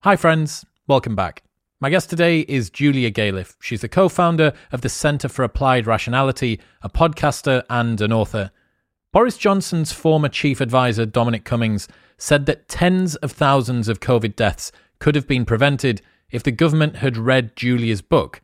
Hi, friends. Welcome back. My guest today is Julia Galef. She's the co founder of the Centre for Applied Rationality, a podcaster, and an author. Boris Johnson's former chief advisor, Dominic Cummings, said that tens of thousands of COVID deaths could have been prevented if the government had read Julia's book.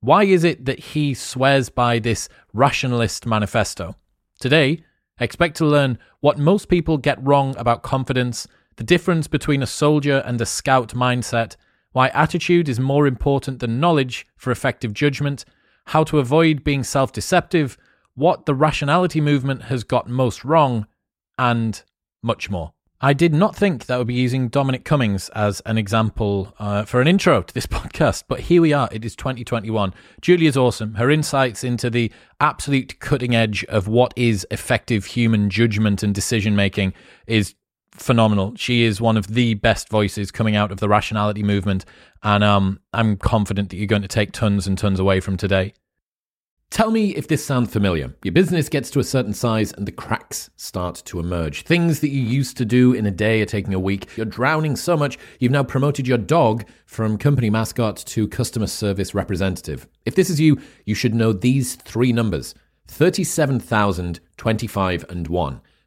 Why is it that he swears by this rationalist manifesto? Today, expect to learn what most people get wrong about confidence, the difference between a soldier and a scout mindset, why attitude is more important than knowledge for effective judgment, how to avoid being self deceptive, what the rationality movement has got most wrong, and much more. I did not think that would be using Dominic Cummings as an example uh, for an intro to this podcast, but here we are. It is 2021. Julia's awesome. Her insights into the absolute cutting edge of what is effective human judgment and decision making is phenomenal. She is one of the best voices coming out of the rationality movement, and um, I'm confident that you're going to take tons and tons away from today. Tell me if this sounds familiar. Your business gets to a certain size and the cracks start to emerge. Things that you used to do in a day are taking a week. You're drowning so much, you've now promoted your dog from company mascot to customer service representative. If this is you, you should know these three numbers 37,000, 25, and 1.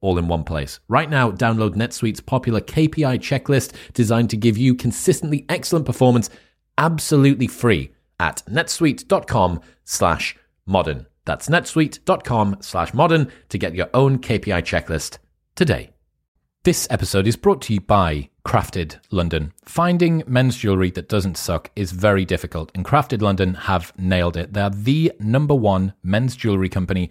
all in one place. Right now, download NetSuite's popular KPI checklist designed to give you consistently excellent performance absolutely free at netsuite.com slash modern. That's netsuite.com slash modern to get your own KPI checklist today. This episode is brought to you by Crafted London. Finding men's jewelry that doesn't suck is very difficult, and Crafted London have nailed it. They're the number one men's jewelry company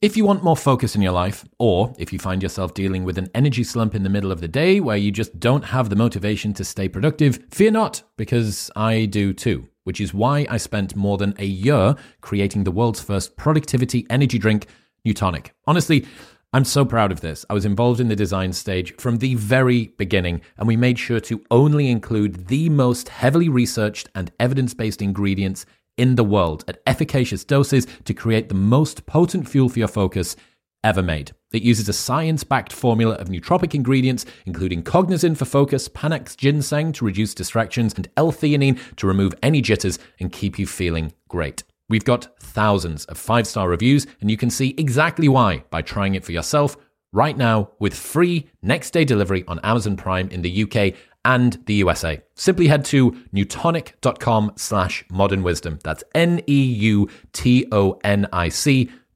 If you want more focus in your life, or if you find yourself dealing with an energy slump in the middle of the day where you just don't have the motivation to stay productive, fear not, because I do too. Which is why I spent more than a year creating the world's first productivity energy drink, Neutonic. Honestly, I'm so proud of this. I was involved in the design stage from the very beginning, and we made sure to only include the most heavily researched and evidence based ingredients in the world at efficacious doses to create the most potent fuel for your focus ever made. It uses a science backed formula of nootropic ingredients, including cognizin for focus, Panax ginseng to reduce distractions, and L theanine to remove any jitters and keep you feeling great. We've got thousands of five star reviews, and you can see exactly why by trying it for yourself right now with free next day delivery on Amazon Prime in the UK and the USA. Simply head to neutonic.com slash modern wisdom. That's N-E-U-T-O-N-I-C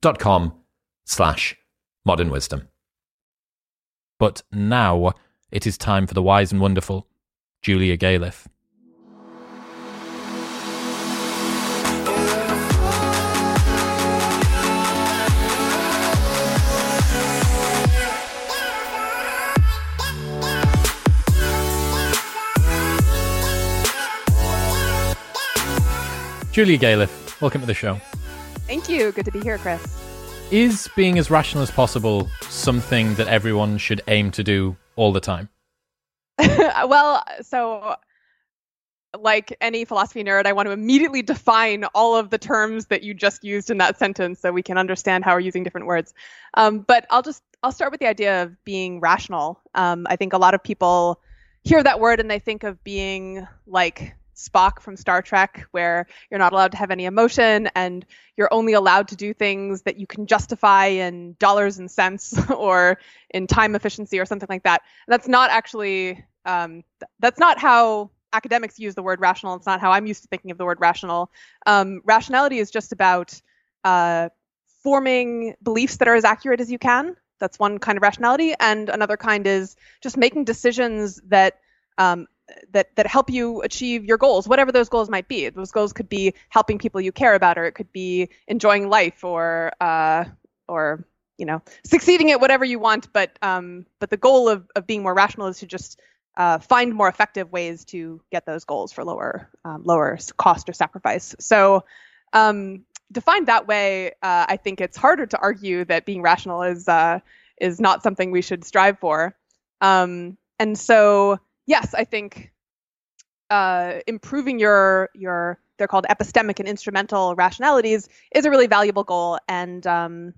dot com slash modern wisdom. But now it is time for the wise and wonderful Julia Galef. Julia Galef, welcome to the show. Thank you. Good to be here, Chris. Is being as rational as possible something that everyone should aim to do all the time? well, so like any philosophy nerd, I want to immediately define all of the terms that you just used in that sentence so we can understand how we're using different words. Um, but I'll just I'll start with the idea of being rational. Um, I think a lot of people hear that word and they think of being like Spock from Star Trek, where you're not allowed to have any emotion and you're only allowed to do things that you can justify in dollars and cents or in time efficiency or something like that. that's not actually um, th- that's not how academics use the word rational. It's not how I'm used to thinking of the word rational. Um, rationality is just about uh, forming beliefs that are as accurate as you can. That's one kind of rationality, and another kind is just making decisions that um, that that help you achieve your goals, whatever those goals might be. Those goals could be helping people you care about, or it could be enjoying life, or uh, or you know succeeding at whatever you want. But um, but the goal of of being more rational is to just uh, find more effective ways to get those goals for lower um, lower cost or sacrifice. So um, defined that way, uh, I think it's harder to argue that being rational is uh, is not something we should strive for. Um, and so, yes, I think uh, improving your your they're called epistemic and instrumental rationalities is a really valuable goal. And um,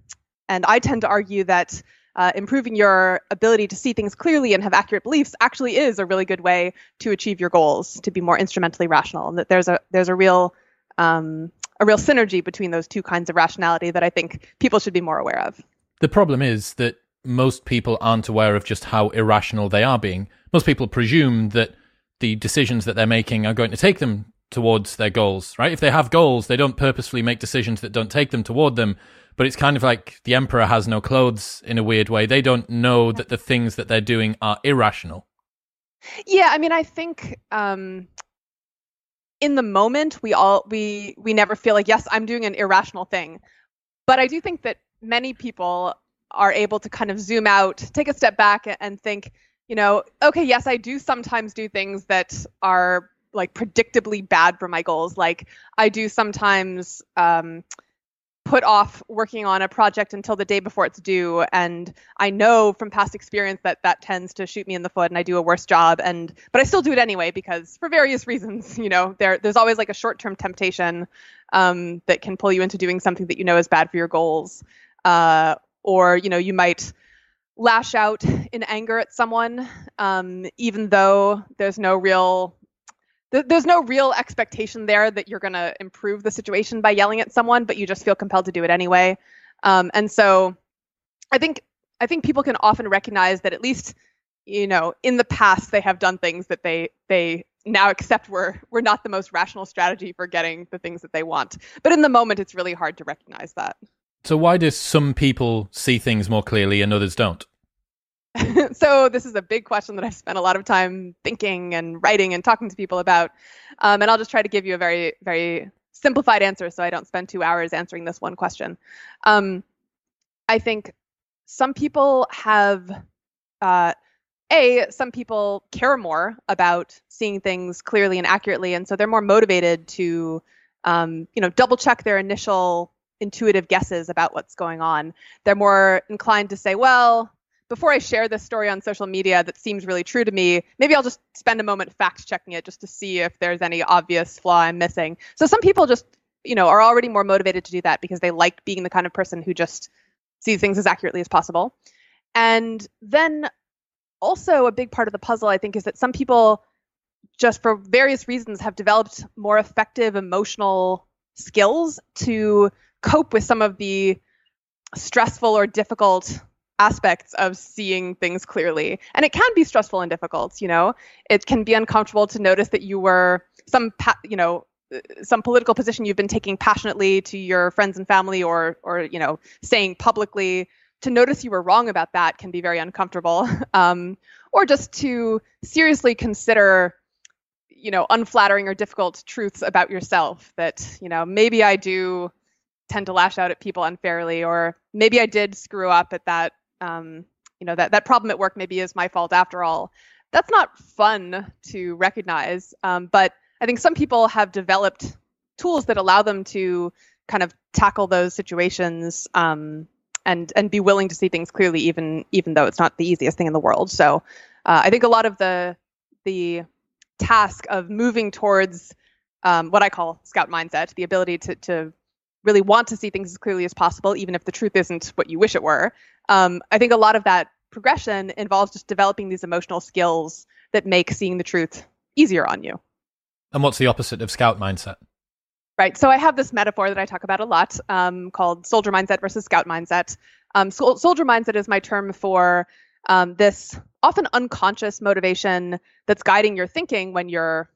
and I tend to argue that. Uh, improving your ability to see things clearly and have accurate beliefs actually is a really good way to achieve your goals, to be more instrumentally rational, and that there's a there's a real um, a real synergy between those two kinds of rationality that I think people should be more aware of. The problem is that most people aren't aware of just how irrational they are being. Most people presume that the decisions that they're making are going to take them towards their goals, right? If they have goals, they don't purposefully make decisions that don't take them toward them. But it's kind of like the emperor has no clothes in a weird way. They don't know that the things that they're doing are irrational. Yeah, I mean, I think um, in the moment we all we we never feel like yes i'm doing an irrational thing but i do think that many people are able to kind of zoom out take a step back and think you know okay yes i do sometimes do things that are like predictably bad for my goals. Like i do sometimes um, put off working on a project until the day before it's due and i know from past experience that that tends to shoot me in the foot and i do a worse job and but i still do it anyway because for various reasons you know there there's always like a short-term temptation um, that can pull you into doing something that you know is bad for your goals uh, or you know you might lash out in anger at someone um, even though there's no real there's no real expectation there that you're going to improve the situation by yelling at someone, but you just feel compelled to do it anyway. Um, and so, I think I think people can often recognize that at least you know in the past they have done things that they they now accept were were not the most rational strategy for getting the things that they want. But in the moment, it's really hard to recognize that. So why do some people see things more clearly and others don't? so this is a big question that I've spent a lot of time thinking and writing and talking to people about. Um, and I'll just try to give you a very, very simplified answer so I don't spend two hours answering this one question. Um, I think some people have, uh, A, some people care more about seeing things clearly and accurately. And so they're more motivated to, um, you know, double check their initial intuitive guesses about what's going on. They're more inclined to say, well, before I share this story on social media that seems really true to me, maybe I'll just spend a moment fact checking it just to see if there's any obvious flaw I'm missing. So some people just, you know, are already more motivated to do that because they like being the kind of person who just sees things as accurately as possible. And then also a big part of the puzzle I think is that some people just for various reasons have developed more effective emotional skills to cope with some of the stressful or difficult aspects of seeing things clearly. And it can be stressful and difficult, you know. It can be uncomfortable to notice that you were some you know some political position you've been taking passionately to your friends and family or or you know saying publicly to notice you were wrong about that can be very uncomfortable um, or just to seriously consider you know unflattering or difficult truths about yourself that you know maybe i do tend to lash out at people unfairly or maybe i did screw up at that um, you know that that problem at work maybe is my fault after all. That's not fun to recognize um, but i think some people have developed tools that allow them to kind of tackle those situations um, and and be willing to see things clearly even even though it's not the easiest thing in the world. So uh, i think a lot of the the task of moving towards um, what i call scout mindset the ability to to really want to see things as clearly as possible, even if the truth isn't what you wish it were. Um, I think a lot of that progression involves just developing these emotional skills that make seeing the truth easier on you. And what's the opposite of scout mindset? Right. So I have this metaphor that I talk about a lot um, called soldier mindset versus scout mindset. Um, so, soldier mindset is my term for um, this often unconscious motivation that's guiding your thinking when you're,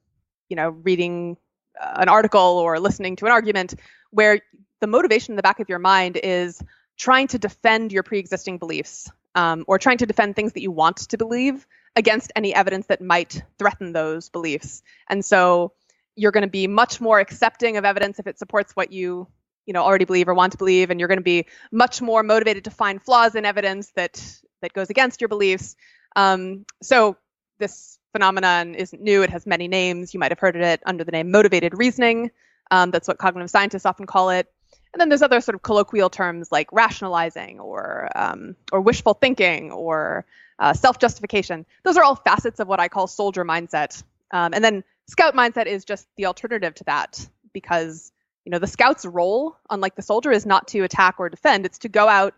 you know, reading an article or listening to an argument, where the motivation in the back of your mind is trying to defend your pre-existing beliefs um, or trying to defend things that you want to believe against any evidence that might threaten those beliefs. And so you're going to be much more accepting of evidence if it supports what you you know already believe or want to believe and you're going to be much more motivated to find flaws in evidence that that goes against your beliefs um, so this phenomenon isn't new. It has many names. You might have heard of it under the name motivated reasoning. Um, that's what cognitive scientists often call it. And then there's other sort of colloquial terms like rationalizing or um, or wishful thinking or uh, self-justification. Those are all facets of what i call soldier mindset. Um, and then scout mindset is just the alternative to that because you know the scout's role unlike the soldier is not to attack or defend. It's to go out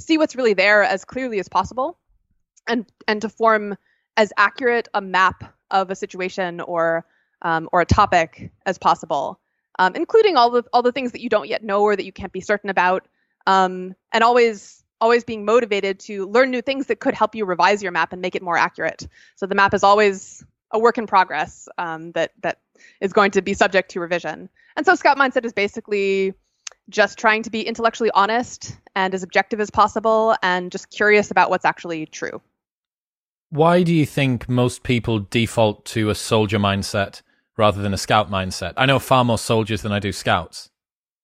see what's really there as clearly as possible and and to form as accurate a map of a situation or um, or a topic as possible um, including all the all the things that you don't yet know or that you can't be certain about um, and always always being motivated to learn new things that could help you revise your map and make it more accurate so the map is always a work in progress um, that that is going to be subject to revision. And so Scout Mindset is basically just trying to be intellectually honest and as objective as possible and just curious about what's actually true. Why do you think most people default to a soldier mindset rather than a scout mindset? I know far more soldiers than I do scouts.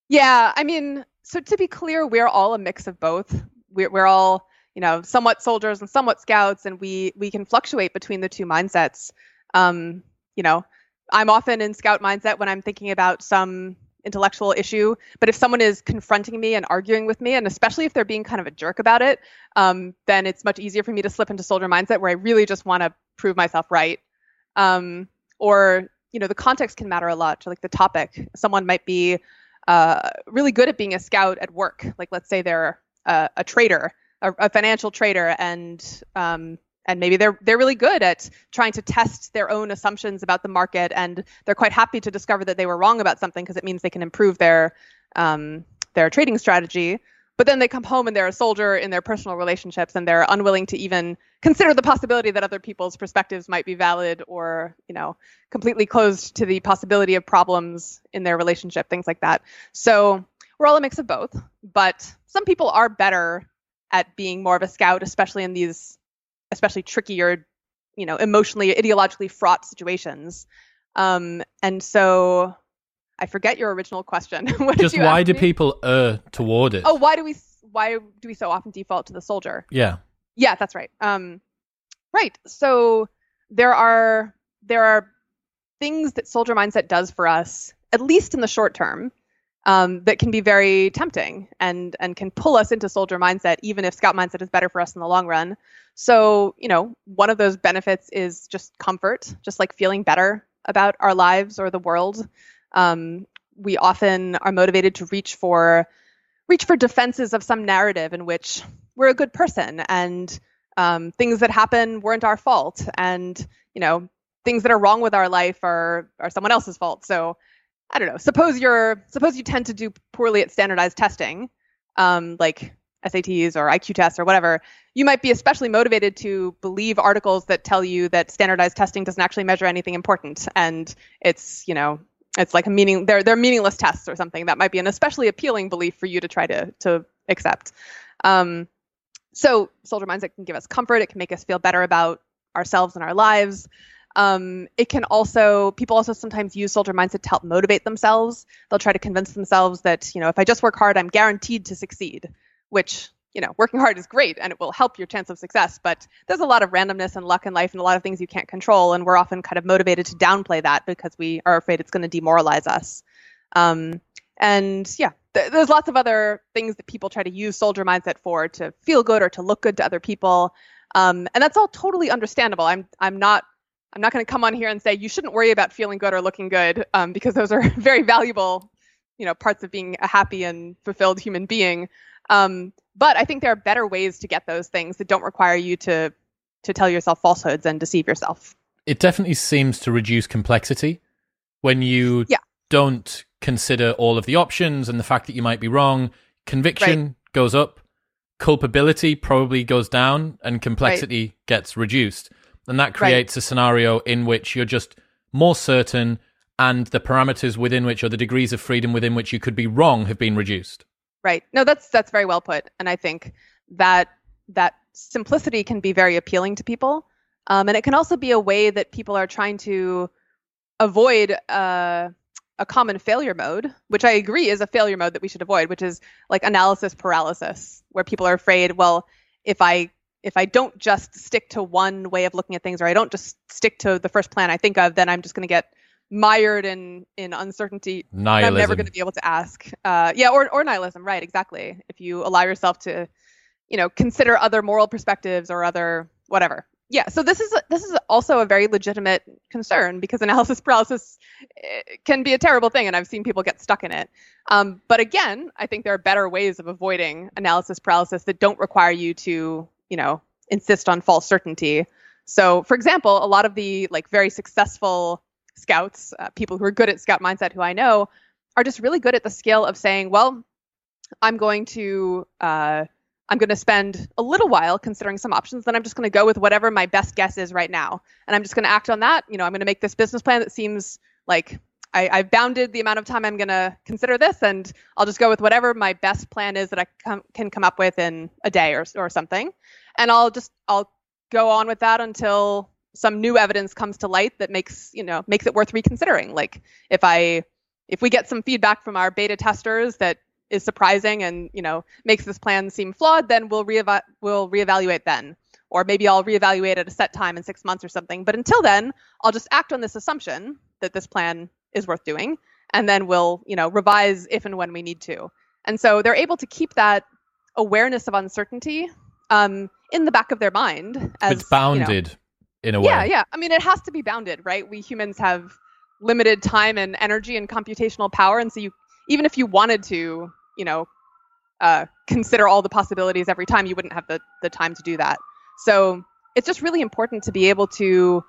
Yeah, I mean, so to be clear, we're all a mix of both. We're, we're all, you know, somewhat soldiers and somewhat scouts, and we we can fluctuate between the two mindsets. Um, you know, I'm often in scout mindset when I'm thinking about some intellectual issue. But if someone is confronting me and arguing with me, and especially if they're being kind of a jerk about it, um, then it's much easier for me to slip into soldier mindset where I really just want to prove myself right. Um, or you know, the context can matter a lot. To like the topic, someone might be uh, really good at being a scout at work. Like let's say they're a, a trader, a, a, financial trader, and um, and maybe they're they're really good at trying to test their own assumptions about the market and they're quite happy to discover that they were wrong about something because it means they can improve their um, their trading strategy. But then they come home and they're a soldier in their personal relationships and they're unwilling to even consider the possibility that other people's perspectives might be valid or you know completely closed to the possibility of problems in their relationship things like that. So we're all a mix of both but some people are better at being more of a scout especially in these especially trickier, you know, emotionally, ideologically fraught situations. Um, and so I forget your original question. Just why do me? people err toward it? Oh, why do we why do we so often default to the soldier? Yeah. Yeah, that's right. Um, right. So there are there are things that soldier mindset does for us, at least in the short term, um, that can be very tempting and and can pull us into soldier mindset, even if scout mindset is better for us in the long run. So, you know, one of those benefits is just comfort, just like feeling better about our lives or the world. Um, we often are motivated to reach for reach for defenses of some narrative in which we're a good person and um, things that happen weren't our fault and you know things that are wrong with our life are are someone else's fault so I don't know. Suppose you're suppose you tend to do poorly at standardized testing, um, like SATs or IQ tests or whatever. You might be especially motivated to believe articles that tell you that standardized testing doesn't actually measure anything important, and it's you know it's like a meaning they're they're meaningless tests or something. That might be an especially appealing belief for you to try to to accept. Um, so soldier mindset can give us comfort. It can make us feel better about ourselves and our lives. Um, it can also people also sometimes use soldier mindset to help motivate themselves. They'll try to convince themselves that you know if I just work hard, I'm guaranteed to succeed. Which you know working hard is great and it will help your chance of success, but there's a lot of randomness and luck in life and a lot of things you can't control, and we're often kind of motivated to downplay that because we are afraid it's going to demoralize us. Um, and yeah, th- there's lots of other things that people try to use soldier mindset for to feel good or to look good to other people. Um, and that's all totally understandable. I'm I'm not I'm not going to come on here and say you shouldn't worry about feeling good or looking good um, because those are very valuable you know parts of being a happy and fulfilled human being. Um, but I think there are better ways to get those things that don't require you to to tell yourself falsehoods and deceive yourself. It definitely seems to reduce complexity when you yeah. don't consider all of the options and the fact that you might be wrong. Conviction right. goes up, culpability probably goes down, and complexity right. gets reduced. And that creates right. a scenario in which you're just more certain and the parameters within which or the degrees of freedom within which you could be wrong have been reduced. Right. No, that's that's very well put. And I think that that simplicity can be very appealing to people. Um, and it can also be a way that people are trying to avoid uh, a common failure mode, which I agree is a failure mode that we should avoid, which is like analysis paralysis, where people are afraid, well, if I if I don't just stick to one way of looking at things, or I don't just stick to the first plan I think of, then I'm just going to get mired in in uncertainty. Nihilism. I'm never going to be able to ask. Uh, yeah, or or nihilism, right? Exactly. If you allow yourself to, you know, consider other moral perspectives or other whatever. Yeah. So this is a, this is also a very legitimate concern because analysis paralysis eh, can be a terrible thing, and I've seen people get stuck in it. Um, but again, I think there are better ways of avoiding analysis paralysis that don't require you to, you know, insist on false certainty. So, for example, a lot of the like very successful scouts, uh, people who are good at scout mindset who I know, are just really good at the skill of saying, well, I'm going to uh, I'm going to spend a little while considering some options. Then I'm just going to go with whatever my best guess is right now, and I'm just going to act on that. You know, I'm going to make this business plan that seems like I, I've bounded the amount of time I'm going to consider this, and I'll just go with whatever my best plan is that I com- can come up with in a day or or something, and I'll just I'll go on with that until some new evidence comes to light that makes you know makes it worth reconsidering. Like if i if we get some feedback from our beta testers that is surprising and you know makes this plan seem flawed then we'll reeva- we'll reevaluate then. Or maybe i'll reevaluate at a set time in 6 months or something. But until then i'll just act on this assumption that this plan is worth doing and then we'll you know revise if and when we need to and so they're able to keep that awareness of uncertainty um, in the back of their mind as it's bounded you know, in a way. Yeah, yeah. I mean, it has to be bounded, right? We humans have limited time and energy and computational power, and so you even if you wanted to, you know, uh, consider all the possibilities every time, you wouldn't have the the time to do that. So it's just really important to be able to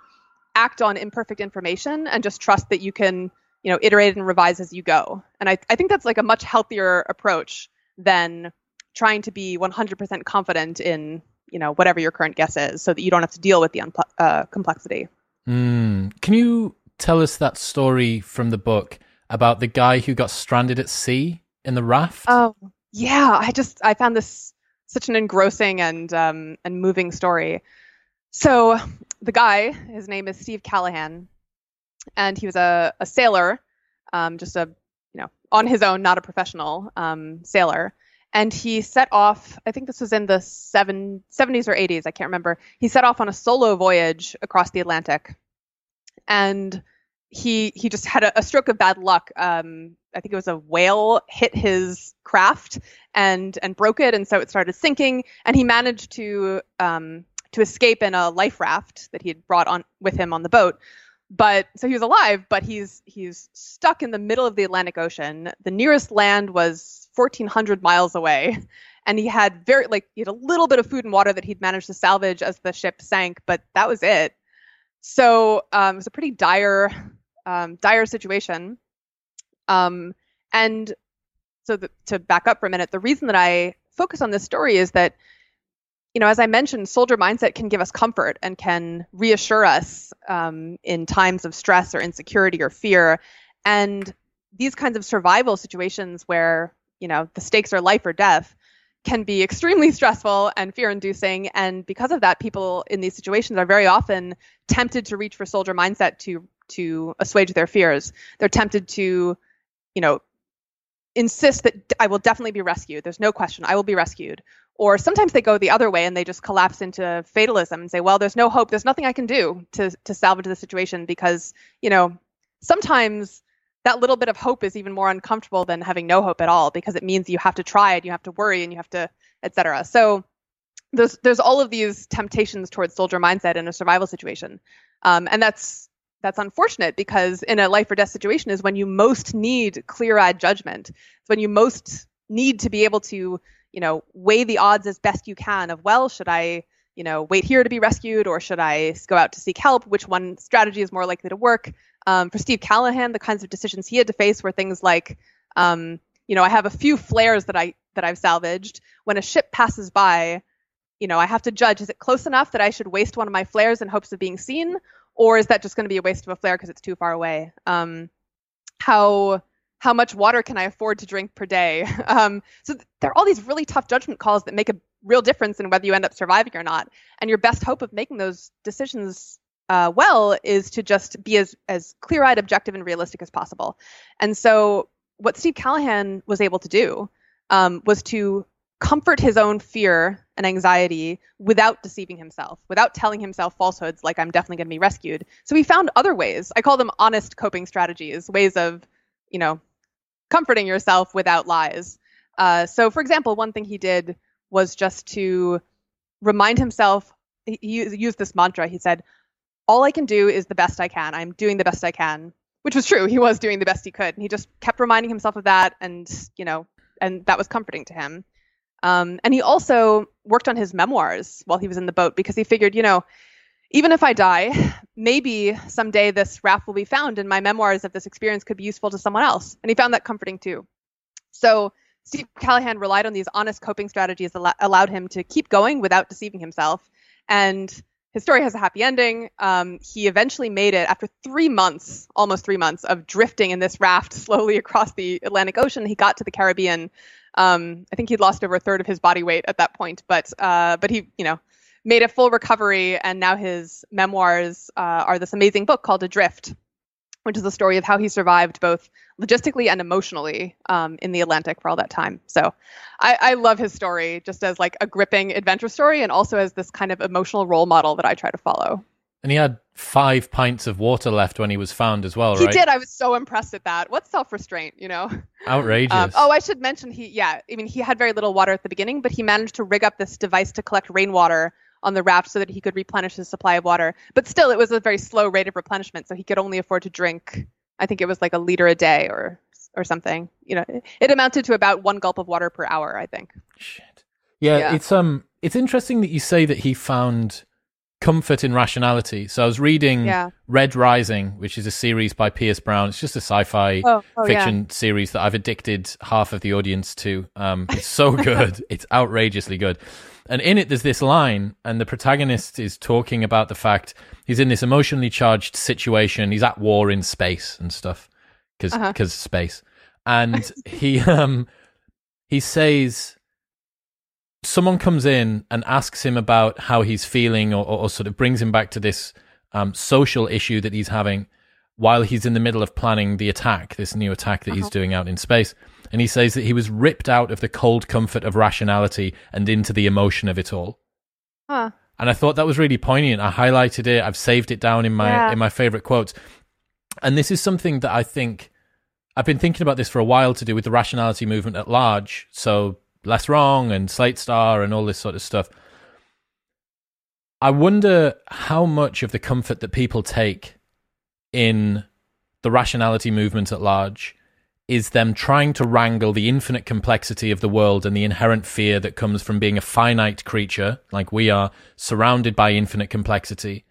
act on imperfect information and just trust that you can, you know, iterate and revise as you go. And I, I think that's like a much healthier approach than trying to be 100% confident in you know whatever your current guess is, so that you don't have to deal with the unpl- uh, complexity. Mm. Can you tell us that story from the book about the guy who got stranded at sea in the raft? Oh yeah, I just I found this such an engrossing and um, and moving story. So the guy, his name is Steve Callahan, and he was a, a sailor, um, just a you know on his own, not a professional um, sailor. And he set off i think this was in the seven, 70s or 80s i can't remember. He set off on a solo voyage across the atlantic. And he he just had a, a stroke of bad luck. Um, i think it was a whale hit his craft and and broke it and so it started sinking. And he managed to um, to escape in a life raft that he had brought on with him on the boat but so he was alive but he's he's stuck in the middle of the atlantic ocean the nearest land was 1,400 miles away. And he had very, like, he had a little bit of food and water that he'd managed to salvage as the ship sank, but that was it. So um, it was a pretty dire, um, dire situation. Um, and so the, to back up for a minute, the reason that I focus on this story is that, you know, as I mentioned, soldier mindset can give us comfort and can reassure us um, in times of stress or insecurity or fear. And these kinds of survival situations where you know the stakes are life or death can be extremely stressful and fear inducing and because of that people in these situations are very often tempted to reach for soldier mindset to to assuage their fears. They're tempted to you know insist that i will definitely be rescued. There's no question i will be rescued or sometimes they go the other way and they just collapse into fatalism and say well there's no hope. There's nothing i can do to to salvage the situation because you know sometimes that little bit of hope is even more uncomfortable than having no hope at all because it means you have to try and you have to worry and you have to etc so there's there's all of these temptations towards soldier mindset in a survival situation. Um, and that's that's unfortunate because in a life or death situation is when you most need clear-eyed judgment. It's when you most need to be able to, you know, weigh the odds as best you can of well, should I, you know, wait here to be rescued or should I go out to seek help? Which one strategy is more likely to work? Um, for Steve Callahan, the kinds of decisions he had to face were things like, um, you know, I have a few flares that I that I've salvaged. When a ship passes by, you know, I have to judge: is it close enough that I should waste one of my flares in hopes of being seen, or is that just going to be a waste of a flare because it's too far away? Um, how how much water can I afford to drink per day? Um, so th- there are all these really tough judgment calls that make a real difference in whether you end up surviving or not. And your best hope of making those decisions uh, well is to just be as as clear-eyed, objective, and realistic as possible. And so what Steve Callahan was able to do um, was to comfort his own fear and anxiety without deceiving himself, without telling himself falsehoods like I'm definitely going to be rescued. So he found other ways. I call them honest coping strategies, ways of, you know, comforting yourself without lies. Uh, so, for example, one thing he did was just to remind himself. He, used this mantra. He said, "All I can do is the best I can. I'm doing the best I can." Which was true. He was doing the best he could, and he just kept reminding himself of that, and you know, and that was comforting to him. Um, and he also worked on his memoirs while he was in the boat because he figured, you know, even if I die, maybe someday this raft will be found and my memoirs of this experience could be useful to someone else. And he found that comforting too. So Steve Callahan relied on these honest coping strategies that allowed him to keep going without deceiving himself. And his story has a happy ending. Um, he eventually made it after three months, almost three months, of drifting in this raft slowly across the Atlantic Ocean. He got to the Caribbean um, I think he'd lost over a third of his body weight at that point, but uh, but he, you know, made a full recovery, and now his memoirs uh, are this amazing book called Adrift, which is the story of how he survived both logistically and emotionally um, in the Atlantic for all that time. So I, I, love his story just as like a gripping adventure story, and also as this kind of emotional role model that I try to follow. And he had five pints of water left when he was found as well, he right? He did. I was so impressed at that. What self restraint, you know? Outrageous. Um, oh, I should mention he, yeah, I mean, he had very little water at the beginning, but he managed to rig up this device to collect rainwater on the raft so that he could replenish his supply of water. But still, it was a very slow rate of replenishment, so he could only afford to drink, I think it was like a liter a day or or something. You know, it amounted to about one gulp of water per hour, I think. Shit. Yeah, yeah. it's um, it's interesting that you say that he found comfort in rationality. So I was reading yeah. Red Rising, which is a series by Pierce Brown. It's just a sci-fi oh, oh, fiction yeah. series that I've addicted half of the audience to. Um, it's so good. it's outrageously good. And in it, there's this line, and the protagonist is talking about the fact he's in this emotionally charged situation. He's at war in space and stuff because because uh-huh. space. And he um he says someone comes in and asks him about how he's feeling or, or, or sort of brings him back to this um, social issue that he's having while he's in the middle of planning the attack, this new attack that uh-huh. he's doing out in space. And he says that he was ripped out of the cold comfort of rationality and into the emotion of it all. Huh. And I thought that was really poignant. I highlighted it. I've saved it down in my yeah. in my favorite quotes. And this is something that I think I've been thinking about this for a while to do with the rationality movement at large. So Less Wrong and Slate Star and all this sort of stuff. I wonder how much of the comfort that people take in the rationality movement at large is them trying to wrangle the infinite complexity of the world and the inherent fear that comes from being a finite creature, like we are, surrounded by infinite complexity.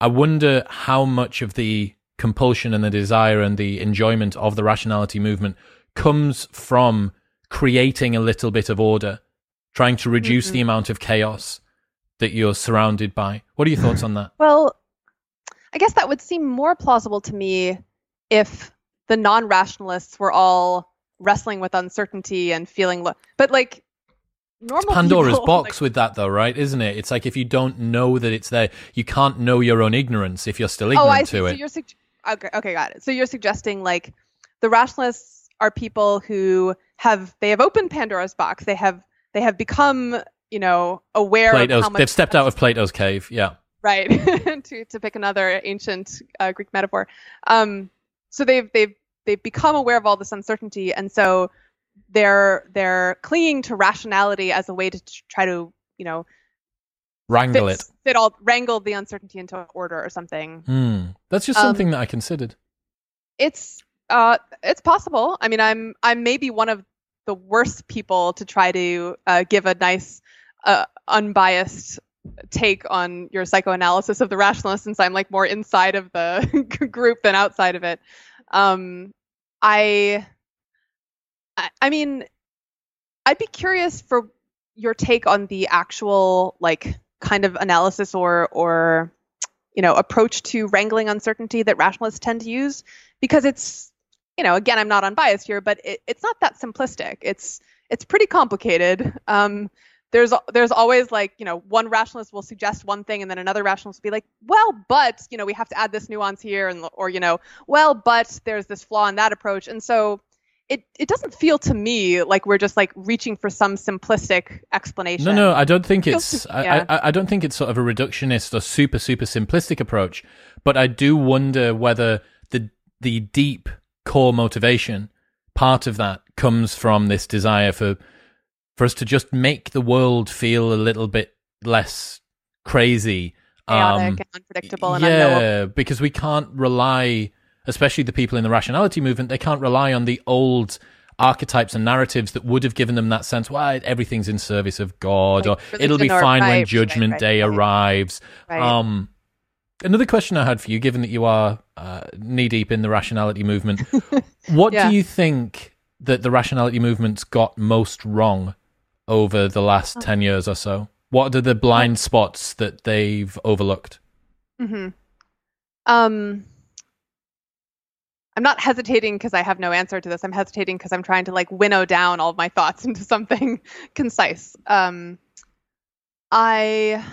I wonder how much of the compulsion and the desire and the enjoyment of the rationality movement comes from creating a little bit of order, trying to reduce mm-hmm. the amount of chaos that you're surrounded by. What are your thoughts on that? Well, I guess that would seem more plausible to me if the non-rationalists were all wrestling with uncertainty and feeling lo- but like normal it's Pandora's people, box like, with that though, right? Isn't it? It's like if you don't know that it's there, you can't know your own ignorance if you're still ignorant oh, I see. to so it. You're su- okay, okay, got it. So you're suggesting like the rationalists are people who have they have opened Pandora's box. They have they have become you know aware Plato's, of how much they've stepped out of Plato's cave. Yeah, right. to to pick another ancient uh, Greek metaphor. Um, so they've they've they've become aware of all this uncertainty, and so they're they're clinging to rationality as a way to try to you know wrangle it. fit all wrangle the uncertainty into order or something. Hmm. That's just Um, something that I considered. It's uh, it's possible. I mean, I'm I'm maybe one of the worst people to try to uh, give a nice, uh, unbiased take on your psychoanalysis of the rationalist, since I'm like more inside of the group than outside of it. Um, I, I, mean, I'd be curious for your take on the actual like kind of analysis or or you know approach to wrangling uncertainty that rationalists tend to use because it's you know again i'm not unbiased here but it, it's not that simplistic it's it's pretty complicated um, there's there's always like you know one rationalist will suggest one thing and then another rationalist will be like well but you know we have to add this nuance here and or you know well but there's this flaw in that approach and so it it doesn't feel to me like we're just like reaching for some simplistic explanation No, no, I don't think it's. to- I. I, I don't think it's sort of a reductionist or super, super simplistic approach. But I do wonder whether the the deep core motivation, part of that, comes from this desire for for us to just make the world feel a little bit less crazy, um, and unpredictable yeah, because we can't rely, especially the people in the rationality movement, they can't rely on the old archetypes and narratives that would have given them that sense. Well, everything's in service of God, Like or it'll be fine right, when right, Judgment right, Day right. arrives. right Um, another question I had for you, given that you are uh, knee deep in the rationality movement, what Yeah. do you think that the rationality movement's got most wrong over the last Oh. ten years or so? What are the blind spots that they've overlooked? hmm Um, I'm not hesitating because I have no answer to this. I'm hesitating because I'm trying to like winnow down all of my thoughts into something concise. Um, I.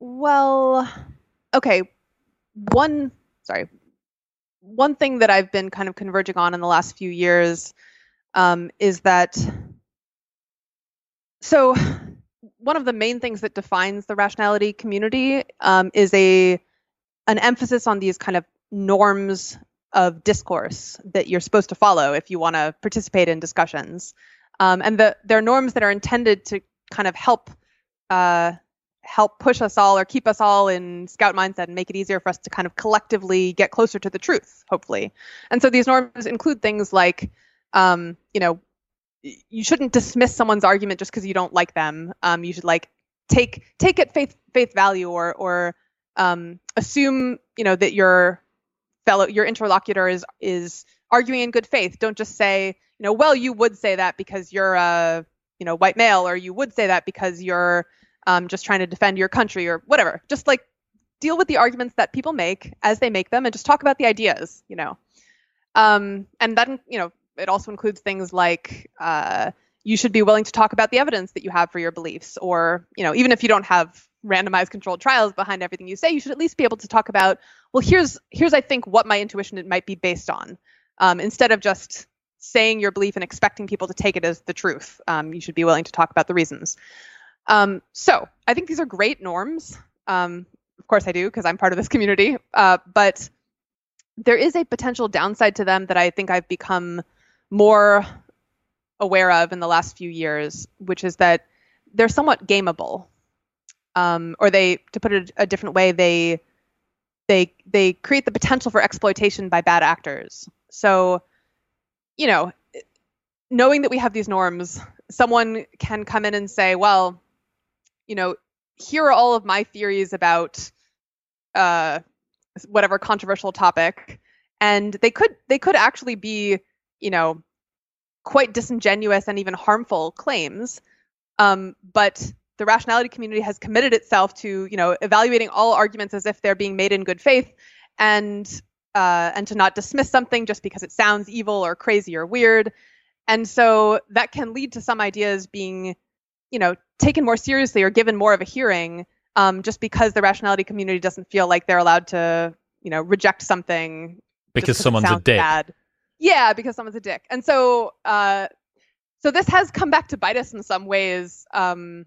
Well, okay. One, sorry. One thing that I've been kind of converging on in the last few years um, is that so one of the main things that defines the rationality community um, is a an emphasis on these kind of norms of discourse that you're supposed to follow if you want to participate in discussions. Um, and the, they're norms that are intended to kind of help uh, help push us all or keep us all in scout mindset and make it easier for us to kind of collectively get closer to the truth hopefully. And so these norms include things like um, you know you shouldn't dismiss someone's argument just because you don't like them. Um, you should like take take it faith faith value or or um, assume you know that your fellow your interlocutor is is arguing in good faith. Don't just say you know well you would say that because you're a you know white male or you would say that because you're um, just trying to defend your country or whatever. Just like deal with the arguments that people make as they make them and just talk about the ideas you know. Um, and then, you know it also includes things like uh, you should be willing to talk about the evidence that you have for your beliefs or you know even if you don't have randomized controlled trials behind everything you say you should at least be able to talk about well here's here's i think what my intuition it might be based on. Um, instead of just saying your belief and expecting people to take it as the truth um, you should be willing to talk about the reasons um, so i think these are great norms. Um, of course i do because i'm part of this community. Uh, but there is a potential downside to them that i think i've become more aware of in the last few years which is that they're somewhat gameable. Um, or they to put it a different way they they they create the potential for exploitation by bad actors. So you know knowing that we have these norms someone can come in and say well you know here are all of my theories about uh, whatever controversial topic and they could they could actually be you know quite disingenuous and even harmful claims um, but the rationality community has committed itself to you know evaluating all arguments as if they're being made in good faith and uh, and to not dismiss something just because it sounds evil or crazy or weird and so that can lead to some ideas being you know taken more seriously or given more of a hearing um, just because the rationality community doesn't feel like they're allowed to you know reject something Because someone's a dick. bad. Yeah, because someone's a dick. And so uh so this has come back to bite us in some ways. Um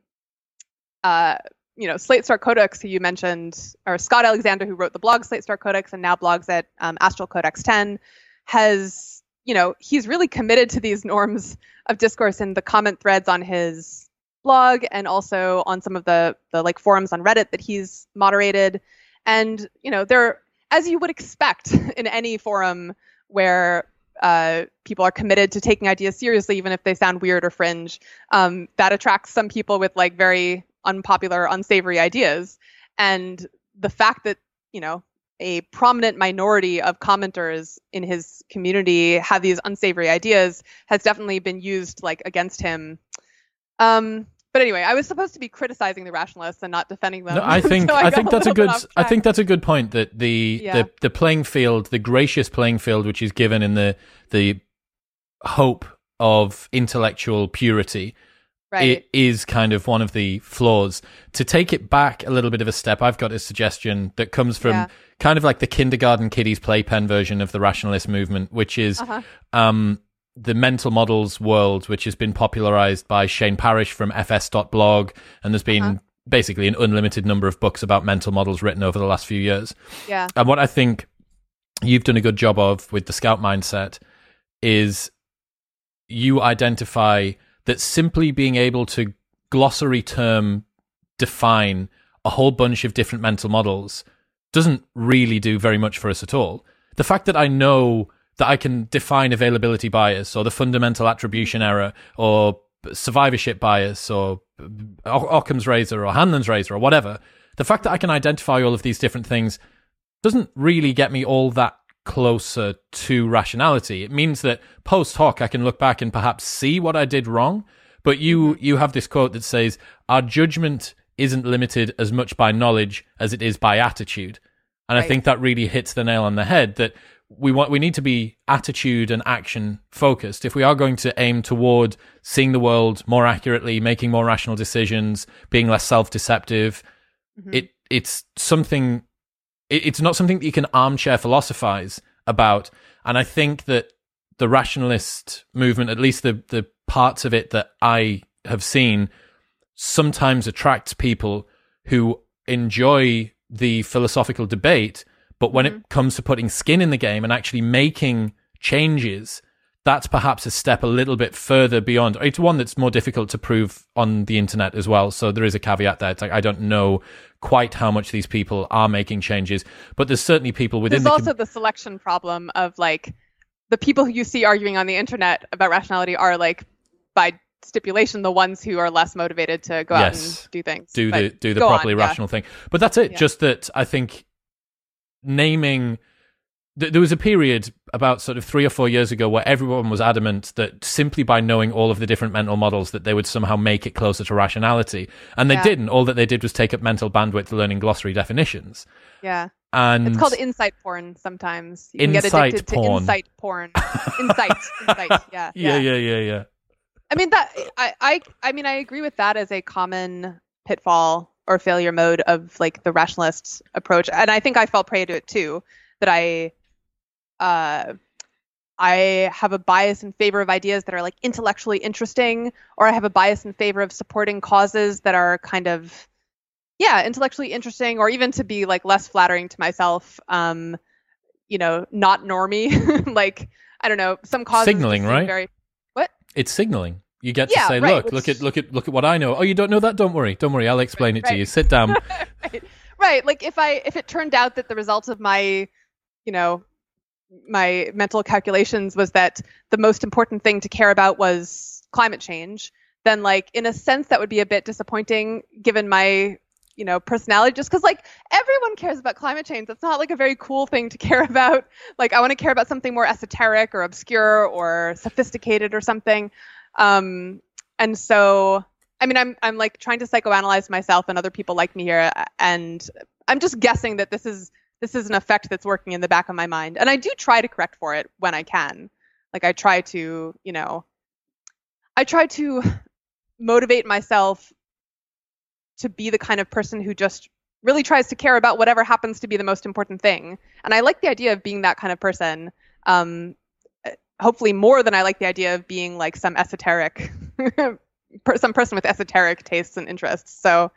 uh you know, Slate Star Codex, who you mentioned, or Scott Alexander, who wrote the blog Slate Star Codex and now blogs at um, Astral Codex 10, has you know, he's really committed to these norms of discourse in the comment threads on his blog and also on some of the the like forums on Reddit that he's moderated. And you know, they're as you would expect in any forum where uh, people are committed to taking ideas seriously, even if they sound weird or fringe. Um, that attracts some people with like very unpopular, unsavory ideas. And the fact that you know a prominent minority of commenters in his community have these unsavory ideas has definitely been used like against him. Um, but anyway, I was supposed to be criticizing the rationalists and not defending them. No, I think so I, I, think that's a good I think that's a good point that the, Yeah. the the playing field, the gracious playing field which is given in the the hope of intellectual purity right. it is kind of one of the flaws. To take it back a little bit of a step, I've got a suggestion that comes from Yeah. kind of like the kindergarten kiddies playpen version of the rationalist movement, which is Uh-huh. um, the mental models world, which has been popularized by Shane Parrish from fs.blog. And there's been Uh-huh. basically an unlimited number of books about mental models written over the last few years. yeah. And what I think you've done a good job of with the scout mindset is you identify that simply being able to glossary term define a whole bunch of different mental models doesn't really do very much for us at all. The fact that I know that I can define availability bias or the fundamental attribution error or survivorship bias or Occam's razor or Hanlon's razor or whatever, the fact that I can identify all of these different things doesn't really get me all that closer to rationality. It means that post hoc I can look back and perhaps see what I did wrong. But you mm-hmm. you have this quote that says our judgment isn't limited as much by knowledge as it is by attitude. And I think that really hits the nail on the head that we want we need to be attitude and action focused. If we are going to aim toward seeing the world more accurately, making more rational decisions, being less self-deceptive, mm-hmm. it it's something it, it's not something that you can armchair philosophize about. And I think that the rationalist movement, at least the the parts of it that I have seen, sometimes attracts people who enjoy the philosophical debate, but when it mm-hmm. comes to putting skin in the game and actually making changes, that's perhaps a step a little bit further beyond. It's one that's more difficult to prove on the internet as well. So there is a caveat there. It's like I don't know quite how much these people are making changes, but there's certainly people within There's the also com- the selection problem of like the people who you see arguing on the internet about rationality are like by stipulation the ones who are less motivated to go out and do things. do But the do the go on, properly yeah. rational thing. But that's it. Yeah. Just that I think naming there was a period about sort of three or four years ago where everyone was adamant that simply by knowing all of the different mental models that they would somehow make it closer to rationality and they Yeah. didn't all that they did was take up mental bandwidth learning glossary definitions Yeah. and It's called insight porn sometimes. You can get addicted porn. to insight porn. insight. Insight. Yeah. yeah yeah yeah yeah I mean that I, I I mean I agree with that as a common pitfall or failure mode of like the rationalist approach. And I think I fell prey to it too. That I uh I have a bias in favor of ideas that are like intellectually interesting, or I have a bias in favor of supporting causes that are kind of yeah, intellectually interesting, or even to be like less flattering to myself. Um, you know, not normie. like I don't know, some causes Signaling, right? Very it's signaling you get Yeah, to say right, look which- look at look at look at what i know. Oh you don't know that? Don't worry. Don't worry. I'll explain it to you. sit down. Right. right like if i if it turned out that the result of my you know my mental calculations was that the most important thing to care about was climate change then like in a sense that would be a bit disappointing given my you know personality just because like everyone cares about climate change. It's not like a very cool thing to care about. Like i want to care about something more esoteric or obscure or sophisticated or something um and so I mean, I'm I'm like trying to psychoanalyze myself and other people like me here, and I'm just guessing that this is this is an effect that's working in the back of my mind, and I do try to correct for it when I can. Like I try to, you know, I try to motivate myself to be the kind of person who just really tries to care about whatever happens to be the most important thing, and I like the idea of being that kind of person. Um, hopefully more than I like the idea of being like some esoteric some person with esoteric tastes and interests. So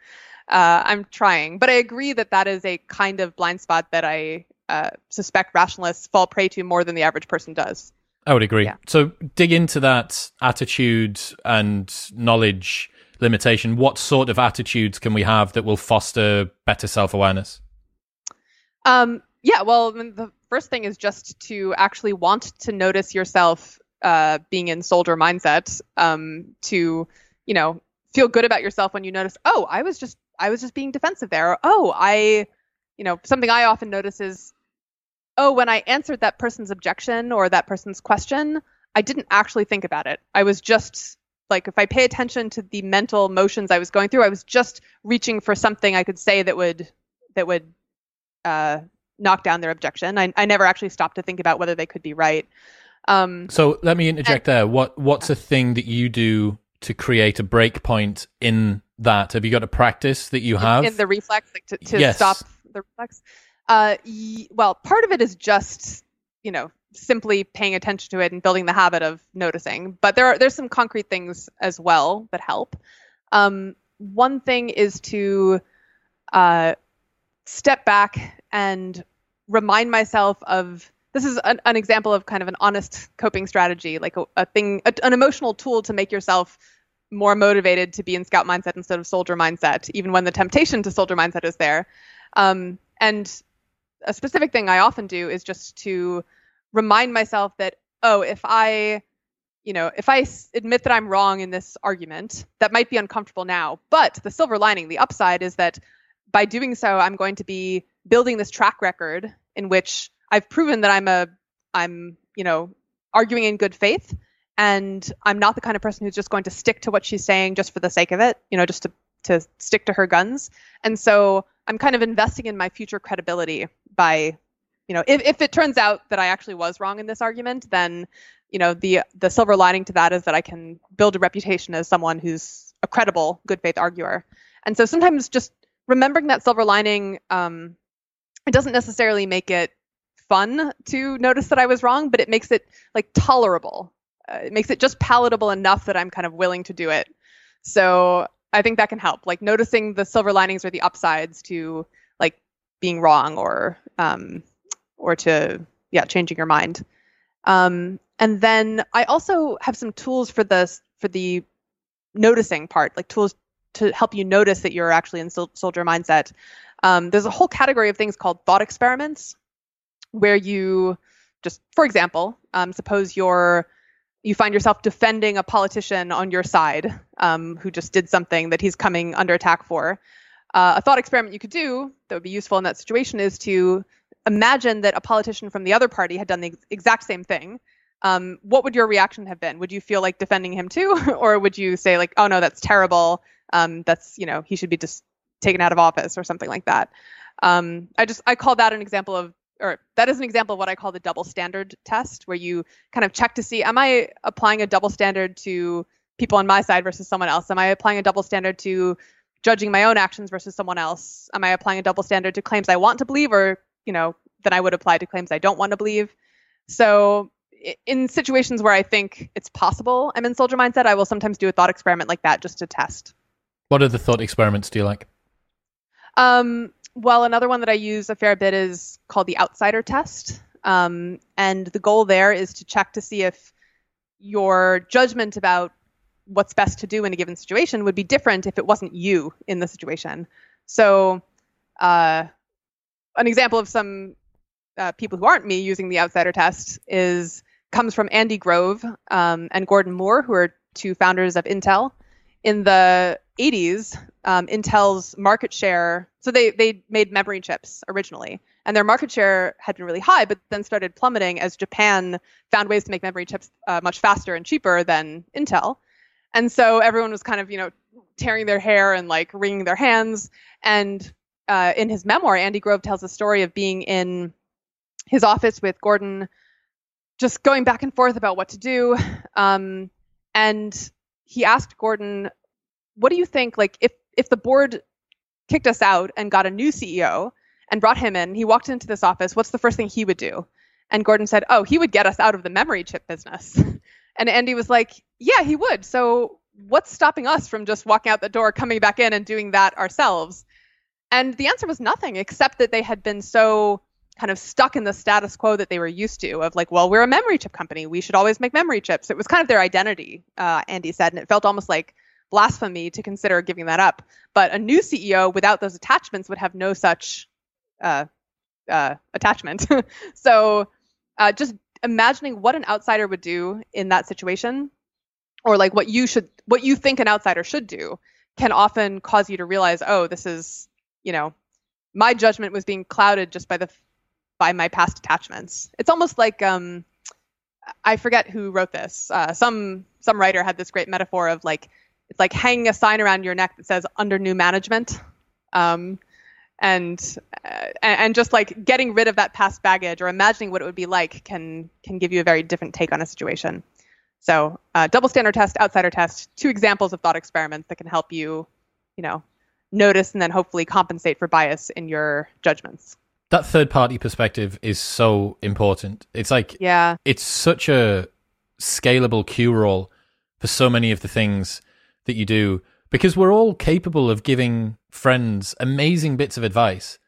uh, I'm trying, but I agree that that is a kind of blind spot that I uh, suspect rationalists fall prey to more than the average person does. I would agree. Yeah. So dig into that attitude and knowledge limitation. What sort of attitudes can we have that will foster better self awareness? Um, yeah, well, the first thing is just to actually want to notice yourself uh, being in soldier mindset. Um, to you know feel good about yourself when you notice, oh, I was just I was just being defensive there. Oh, I, you know, something I often notice is, oh, when I answered that person's objection or that person's question, I didn't actually think about it. I was just like, if I pay attention to the mental motions I was going through, I was just reaching for something I could say that would that would uh, knock down their objection. I, I never actually stopped to think about whether they could be right. Um, So let me interject there. What what's a thing that you do to create a break point in that? Have you got a practice that you have? in the reflex like to, to Yes. stop the reflex uh y- well part of it is just you know simply paying attention to it and building the habit of noticing but there are there's some concrete things as well that help um one thing is to uh step back and remind myself of this is an, an example of kind of an honest coping strategy like a, a thing a, an emotional tool to make yourself more motivated to be in scout mindset instead of soldier mindset, even when the temptation to soldier mindset is there. Um, and a specific thing I often do is just to remind myself that, oh, if I, you know, if I admit that I'm wrong in this argument, that might be uncomfortable now. But the silver lining, the upside is that by doing so, I'm going to be building this track record in which I've proven that I'm a, I'm, you know, arguing in good faith and I'm not the kind of person who's just going to stick to what she's saying just for the sake of it, you know, just to to stick to her guns. And so I'm kind of investing in my future credibility by, you know, if, if it turns out that I actually was wrong in this argument, then, you know, the the silver lining to that is that I can build a reputation as someone who's a credible, good faith arguer. And so sometimes just remembering that silver lining, um, it doesn't necessarily make it fun to notice that I was wrong, but it makes it like tolerable uh, it makes it just palatable enough that I'm kind of willing to do it. So I think that can help, like noticing the silver linings or the upsides to like being wrong or um, or to yeah changing your mind. Um, and then I also have some tools for the for the noticing part, like tools to help you notice that you're actually in sol- soldier mindset. Um, there's a whole category of things called thought experiments, where you just, for example, um, suppose you're you find yourself defending a politician on your side um, who just did something that he's coming under attack for. Uh, a thought experiment you could do that would be useful in that situation is to imagine that a politician from the other party had done the exact same thing. Um, what would your reaction have been? Would you feel like defending him too, or would you say like, "Oh no, that's terrible. Um, that's you know he should be just taken out of office or something like that"? Um, I just I call that an example of or that is an example of what I call the double standard test, where you kind of check to see, am I applying a double standard to people on my side versus someone else? Am I applying a double standard to judging my own actions versus someone else? Am I applying a double standard to claims I want to believe, or you know, that I would apply to claims I don't want to believe? So in situations where I think it's possible I'm in soldier mindset, I will sometimes do a thought experiment like that just to test. What other thought experiments do you like? Um, well, another one that I use a fair bit is called the outsider test. Um, and the goal there is to check to see if your judgment about what's best to do in a given situation would be different if it wasn't you in the situation. So, uh, an example of some uh, people who aren't me using the outsider test is comes from Andy Grove um, and Gordon Moore, who are two founders of Intel. In the 80s, um, Intel's market share, so they they made memory chips originally, and their market share had been really high, but then started plummeting as Japan found ways to make memory chips uh, much faster and cheaper than Intel, and so everyone was kind of you know tearing their hair and like wringing their hands. And uh, in his memoir, Andy Grove tells a story of being in his office with Gordon, just going back and forth about what to do, um, and he asked Gordon, "What do you think? Like, if if the board kicked us out and got a new CEO and brought him in, he walked into this office. What's the first thing he would do?" And Gordon said, "Oh, he would get us out of the memory chip business." And Andy was like, "Yeah, he would. So what's stopping us from just walking out the door, coming back in, and doing that ourselves?" And the answer was nothing, except that they had been so kind of stuck in the status quo that they were used to of like, well, we're a memory chip company. We should always make memory chips. It was kind of their identity, uh, Andy said, and it felt almost like blasphemy to consider giving that up. But a new CEO without those attachments would have no such uh, uh, attachment. so uh, just imagining what an outsider would do in that situation, or like what you should, what you think an outsider should do, can often cause you to realize, oh, this is, you know, my judgment was being clouded just by the by my past attachments. It's almost like um, I forget who wrote this. Uh, some some writer had this great metaphor of like it's like hanging a sign around your neck that says under new management. Um, and uh, and just like getting rid of that past baggage or imagining what it would be like can can give you a very different take on a situation. So, uh, double standard test, outsider test, two examples of thought experiments that can help you, you know, notice and then hopefully compensate for bias in your judgments. That third party perspective is so important. It's like yeah, it's such a scalable cue role for so many of the things that you do because we're all capable of giving friends amazing bits of advice.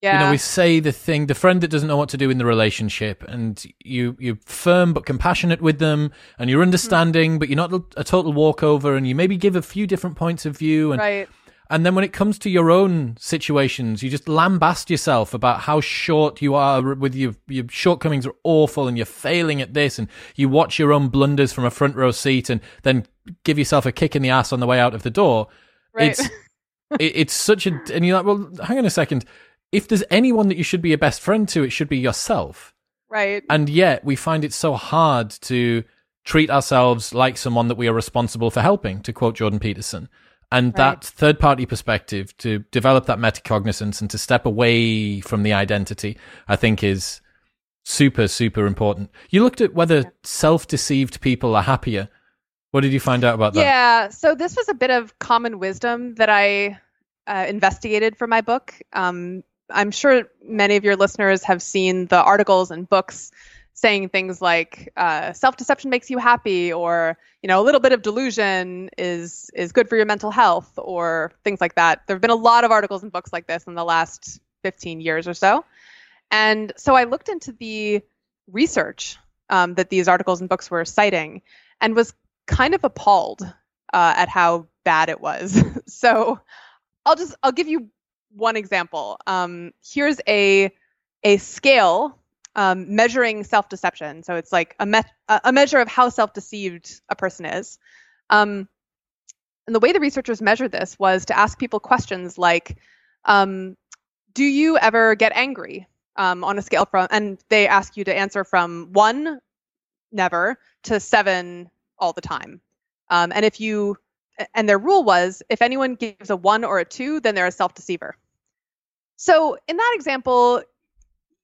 Yeah. You know, we say the thing, the friend that doesn't know what to do in the relationship, and you you're firm but compassionate with them, and you're understanding, mm-hmm. but you're not a total walkover, and you maybe give a few different points of view, and right. And then when it comes to your own situations, you just lambast yourself about how short you are with your your shortcomings are awful and you're failing at this and you watch your own blunders from a front row seat and then give yourself a kick in the ass on the way out of the door. Right. It's it, it's such a and you're like, well, hang on a second. If there's anyone that you should be a best friend to, it should be yourself. Right. And yet we find it so hard to treat ourselves like someone that we are responsible for helping, to quote Jordan Peterson and right. that third party perspective to develop that metacognizance and to step away from the identity i think is super super important you looked at whether yeah. self-deceived people are happier what did you find out about that yeah so this was a bit of common wisdom that i uh, investigated for my book um, i'm sure many of your listeners have seen the articles and books saying things like uh, self-deception makes you happy or you know a little bit of delusion is is good for your mental health or things like that. There have been a lot of articles and books like this in the last 15 years or so. And so i looked into the research um, that these articles and books were citing and was kind of appalled uh, at how bad it was. So i'll just i'll give you one example. Um, here's a a scale um, measuring self-deception. So it's like a, me- a measure of how self-deceived a person is. Um, and the way the researchers measured this was to ask people questions like, um, "Do you ever get angry?" Um, on a scale from, and they ask you to answer from one, never, to seven, all the time. Um, and if you, and their rule was, if anyone gives a one or a two, then they're a self-deceiver. So in that example,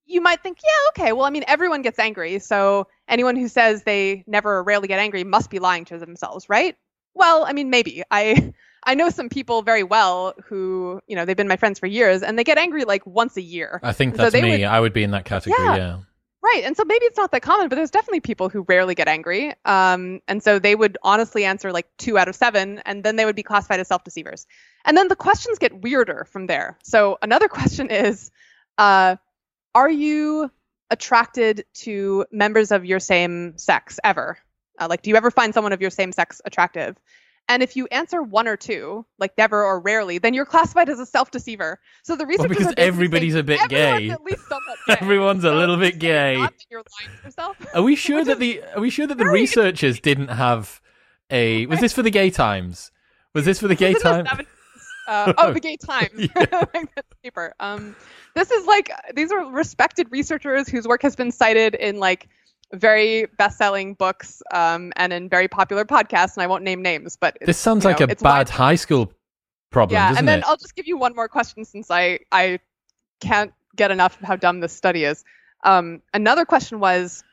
you might think, yeah, okay, well, I mean, everyone gets angry. So anyone who says they never or rarely get angry must be lying to themselves, right? Well, I mean, maybe. I I know some people very well who, you know, they've been my friends for years and they get angry like once a year. I think that's so me. Would, I would be in that category, yeah. yeah. Right. And so maybe it's not that common, but there's definitely people who rarely get angry. Um, and so they would honestly answer like two out of seven, and then they would be classified as self deceivers. And then the questions get weirder from there. So another question is, uh, are you attracted to members of your same sex ever? Uh, like, do you ever find someone of your same sex attractive? And if you answer one or two, like never or rarely, then you're classified as a self-deceiver. So the research well, because everybody's a bit gay. At least gay. Everyone's a little bit gay. Are we sure that the Are we sure that the researchers didn't have a? Was this for the Gay Times? Was this for the Gay Times? Uh, oh, the Gay Times. paper. Um, this is like these are respected researchers whose work has been cited in like very best-selling books um, and in very popular podcasts. And I won't name names, but this sounds like know, a bad high school problem. Yeah, and then it? I'll just give you one more question since I I can't get enough of how dumb this study is. Um, another question was,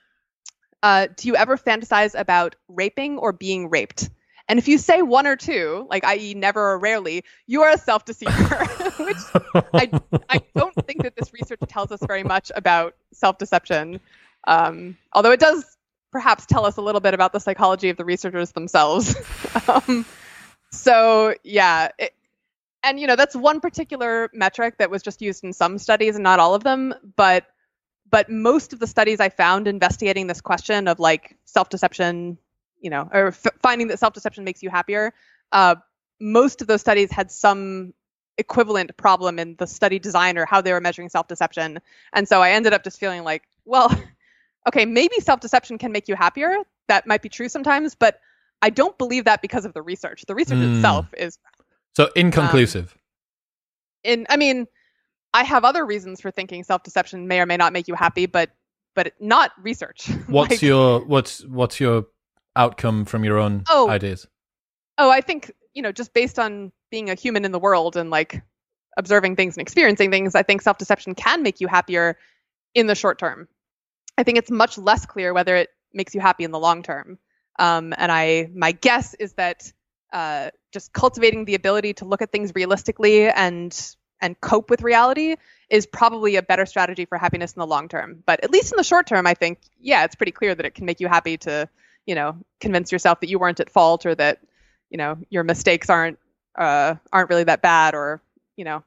uh, do you ever fantasize about raping or being raped? And if you say one or two, like i.e. never or rarely, you are a self-deceiver, which I, I don't think that this research tells us very much about self-deception. Um, although it does perhaps tell us a little bit about the psychology of the researchers themselves. um, so yeah, it, and you know that's one particular metric that was just used in some studies and not all of them. But but most of the studies I found investigating this question of like self deception, you know, or f- finding that self deception makes you happier, uh, most of those studies had some equivalent problem in the study design or how they were measuring self deception. And so I ended up just feeling like, well, okay, maybe self deception can make you happier. That might be true sometimes, but I don't believe that because of the research. The research Mm. itself is So inconclusive. in I mean, I have other reasons for thinking self-deception may or may not make you happy, but but not research. what's Like, your what's what's your outcome from your own Oh. ideas? Oh, I think, you know, just based on being a human in the world and like observing things and experiencing things, I think self-deception can make you happier in the short term. I think it's much less clear whether it makes you happy in the long term. Um, and I my guess is that uh, just cultivating the ability to look at things realistically and and cope with reality is probably a better strategy for happiness in the long term. But at least in the short term, I think, yeah, it's pretty clear that it can make you happy to, you know, convince yourself that you weren't at fault or that, you know, your mistakes aren't uh, aren't really that bad or, you know,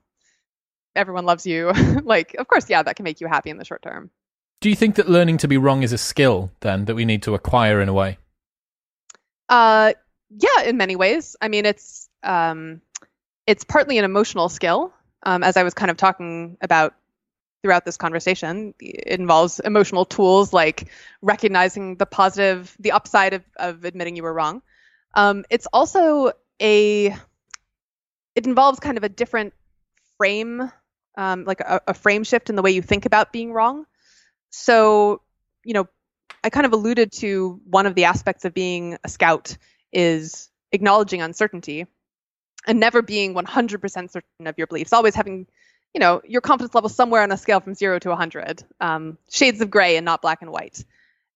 everyone loves you. like, of course, yeah, that can make you happy in the short term. Do you think that learning to be wrong is a skill then that we need to acquire in a way? Uh, yeah, in many ways. I mean, it's um, it's partly an emotional skill, um, as I was kind of talking about throughout this conversation. It involves emotional tools like recognizing the positive, the upside of, of admitting you were wrong. Um, it's also a, it involves kind of a different frame, um, like a, a frame shift in the way you think about being wrong. So, you know, I kind of alluded to one of the aspects of being a scout is acknowledging uncertainty and never being 100% certain of your beliefs, always having, you know, your confidence level somewhere on a scale from zero to 100, um, shades of gray and not black and white.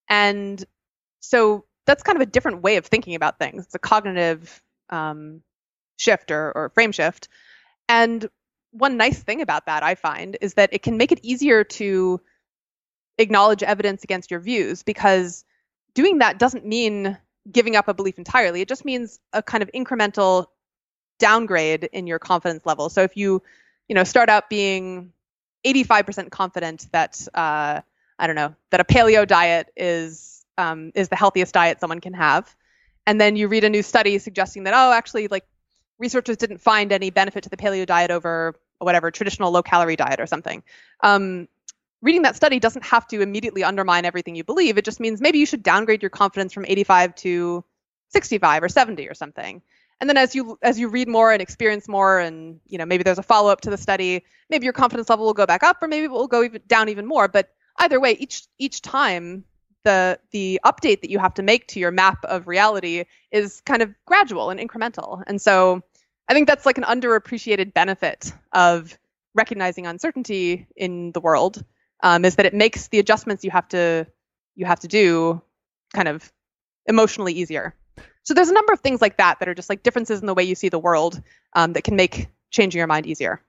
And so that's kind of a different way of thinking about things. It's a cognitive um, shift or, or frame shift. And one nice thing about that, I find, is that it can make it easier to acknowledge evidence against your views because doing that doesn't mean giving up a belief entirely. It just means a kind of incremental downgrade in your confidence level. So if you, you know, start out being 85% confident that uh, I don't know that a paleo diet is um, is the healthiest diet someone can have, and then you read a new study suggesting that oh, actually, like researchers didn't find any benefit to the paleo diet over whatever traditional low calorie diet or something. Um, reading that study doesn't have to immediately undermine everything you believe. It just means maybe you should downgrade your confidence from 85 to 65 or 70 or something. And then as you as you read more and experience more, and you know maybe there's a follow up to the study, maybe your confidence level will go back up, or maybe it will go even down even more. But either way, each each time the the update that you have to make to your map of reality is kind of gradual and incremental. And so I think that's like an underappreciated benefit of recognizing uncertainty in the world um, is that it makes the adjustments you have to you have to do kind of emotionally easier. So there's a number of things like that that are just like differences in the way you see the world um, that can make changing your mind easier.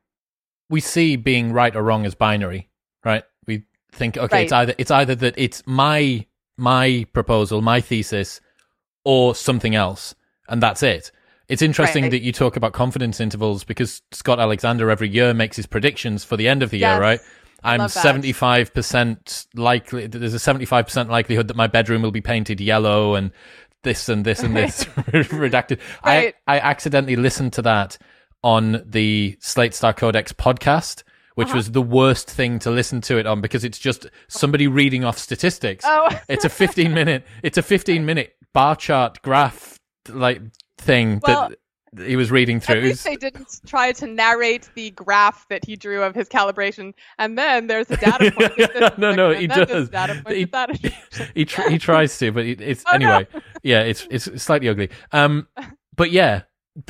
We see being right or wrong as binary, right? We think okay, it's either it's either that it's my my proposal, my thesis, or something else, and that's it. It's interesting Right. that you talk about confidence intervals because Scott Alexander every year makes his predictions for the end of the year, right? I'm 75% likely, there's a 75% likelihood that my bedroom will be painted yellow and this and this and this redacted. Right. I, I accidentally listened to that on the Slate Star Codex podcast, which Uh-huh. was the worst thing to listen to it on because it's just somebody reading off statistics. Oh. it's a 15 minute, it's a 15 minute bar chart graph like thing Well, that he was reading through. At least they didn't try to narrate the graph that he drew of his calibration, and then there's a data point. no, no, he does. Data point He- he tr- he tries to, but it's Oh, no. anyway. Yeah, it's it's slightly ugly. Um, but yeah,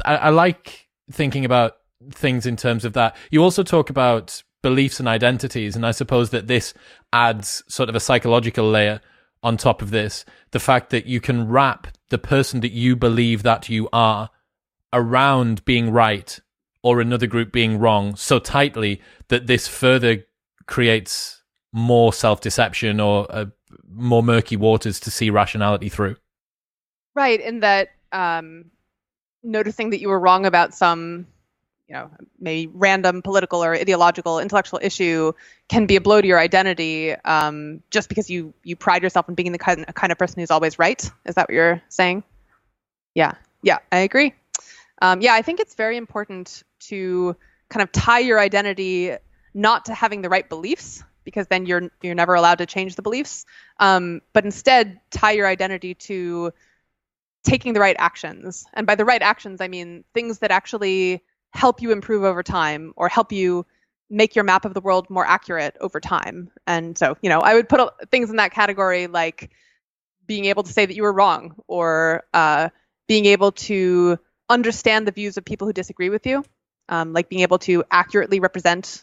I, I like thinking about things in terms of that. You also talk about beliefs and identities, and I suppose that this adds sort of a psychological layer on top of this. The fact that you can wrap the person that you believe that you are around being right or another group being wrong so tightly that this further creates more self deception or uh, more murky waters to see rationality through. Right, in that um, noticing that you were wrong about some, you know, maybe random political or ideological intellectual issue can be a blow to your identity um, just because you you pride yourself on being the kind, kind of person who's always right. Is that what you're saying? Yeah, yeah, I agree. Um, yeah, I think it's very important to kind of tie your identity not to having the right beliefs because then you're you're never allowed to change the beliefs, um, but instead tie your identity to taking the right actions. And by the right actions, I mean things that actually help you improve over time or help you make your map of the world more accurate over time. And so, you know, I would put things in that category like being able to say that you were wrong or uh, being able to understand the views of people who disagree with you, um, like being able to accurately represent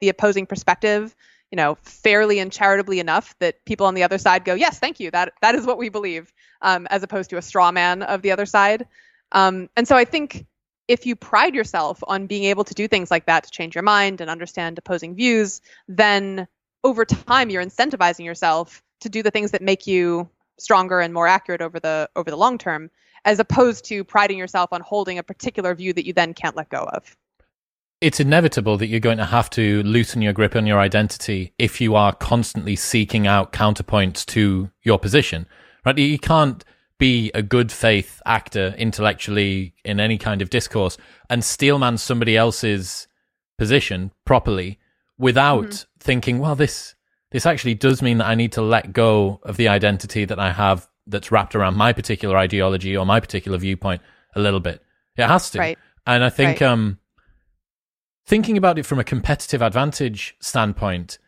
the opposing perspective, you know, fairly and charitably enough that people on the other side go, yes, thank you, that that is what we believe, um, as opposed to a straw man of the other side. Um, and so I think if you pride yourself on being able to do things like that to change your mind and understand opposing views, then over time you're incentivizing yourself to do the things that make you stronger and more accurate over the over the long term as opposed to priding yourself on holding a particular view that you then can't let go of it's inevitable that you're going to have to loosen your grip on your identity if you are constantly seeking out counterpoints to your position right you can't be a good faith actor intellectually in any kind of discourse and steelman somebody else's position properly without mm-hmm. thinking, well, this this actually does mean that I need to let go of the identity that I have that's wrapped around my particular ideology or my particular viewpoint a little bit. It has to. Right. And I think right. um thinking about it from a competitive advantage standpoint,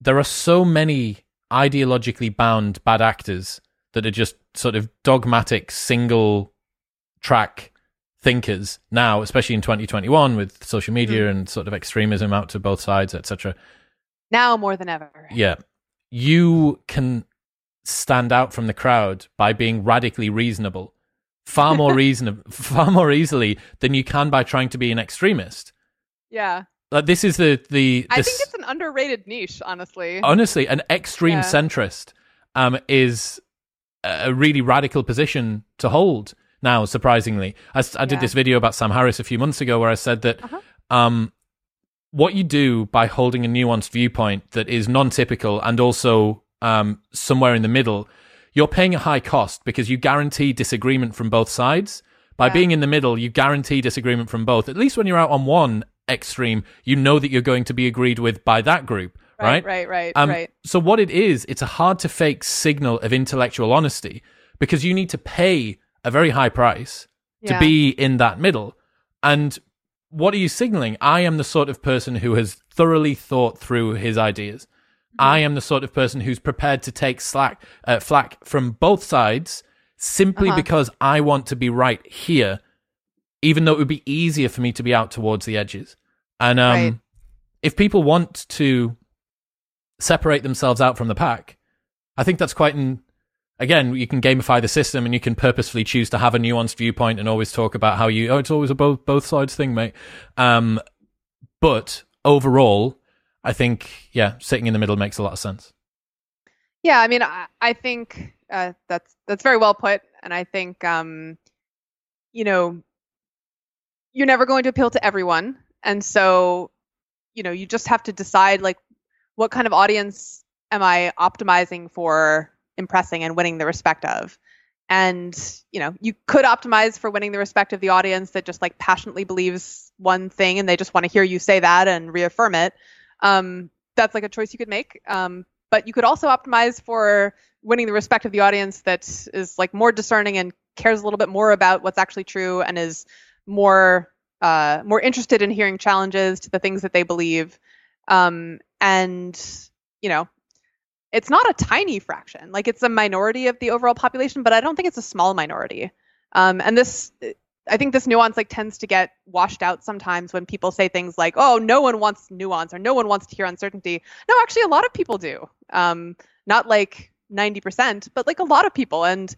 there are so many ideologically bound bad actors that are just sort of dogmatic single track thinkers now, especially in 2021 with social media mm. and sort of extremism out to both sides, etc. Now more than ever. Yeah. You can stand out from the crowd by being radically reasonable far more reasonable far more easily than you can by trying to be an extremist. Yeah. Like this is the the, I think it's an underrated niche, honestly. Honestly, an extreme yeah. centrist um, is a really radical position to hold now, surprisingly. I, I did yeah. this video about Sam Harris a few months ago where I said that uh-huh. um, what you do by holding a nuanced viewpoint that is non typical and also um, somewhere in the middle, you're paying a high cost because you guarantee disagreement from both sides. By yeah. being in the middle, you guarantee disagreement from both. At least when you're out on one extreme, you know that you're going to be agreed with by that group. Right, right, right, um, right. So what it is, it's a hard to fake signal of intellectual honesty because you need to pay a very high price to be in that middle. And what are you signaling? I am the sort of person who has thoroughly thought through his ideas. I am the sort of person who's prepared to take slack, uh, flack from both sides simply uh-huh. because I want to be right here, even though it would be easier for me to be out towards the edges. And um, right. if people want to separate themselves out from the pack. I think that's quite an again, you can gamify the system and you can purposefully choose to have a nuanced viewpoint and always talk about how you oh it's always a both both sides thing, mate. Um, but overall, I think yeah, sitting in the middle makes a lot of sense. Yeah, I mean, I, I think uh, that's that's very well put, and I think um, you know you're never going to appeal to everyone, and so you know you just have to decide like what kind of audience am I optimizing for impressing and winning the respect of? And, you know, you could optimize for winning the respect of the audience that just like passionately believes one thing and they just want to hear you say that and reaffirm it. Um, that's like a choice you could make. Um, but you could also optimize for winning the respect of the audience that is like more discerning and cares a little bit more about what's actually true and is more uh, more interested in hearing challenges to the things that they believe. Um, and you know it's not a tiny fraction. Like it's a minority of the overall population but i don't think it's a small minority. Um, and this i think this nuance like tends to get washed out sometimes when people say things like oh no one wants nuance or no one wants to hear uncertainty no actually a lot of people do um, not like 90% but like a lot of people and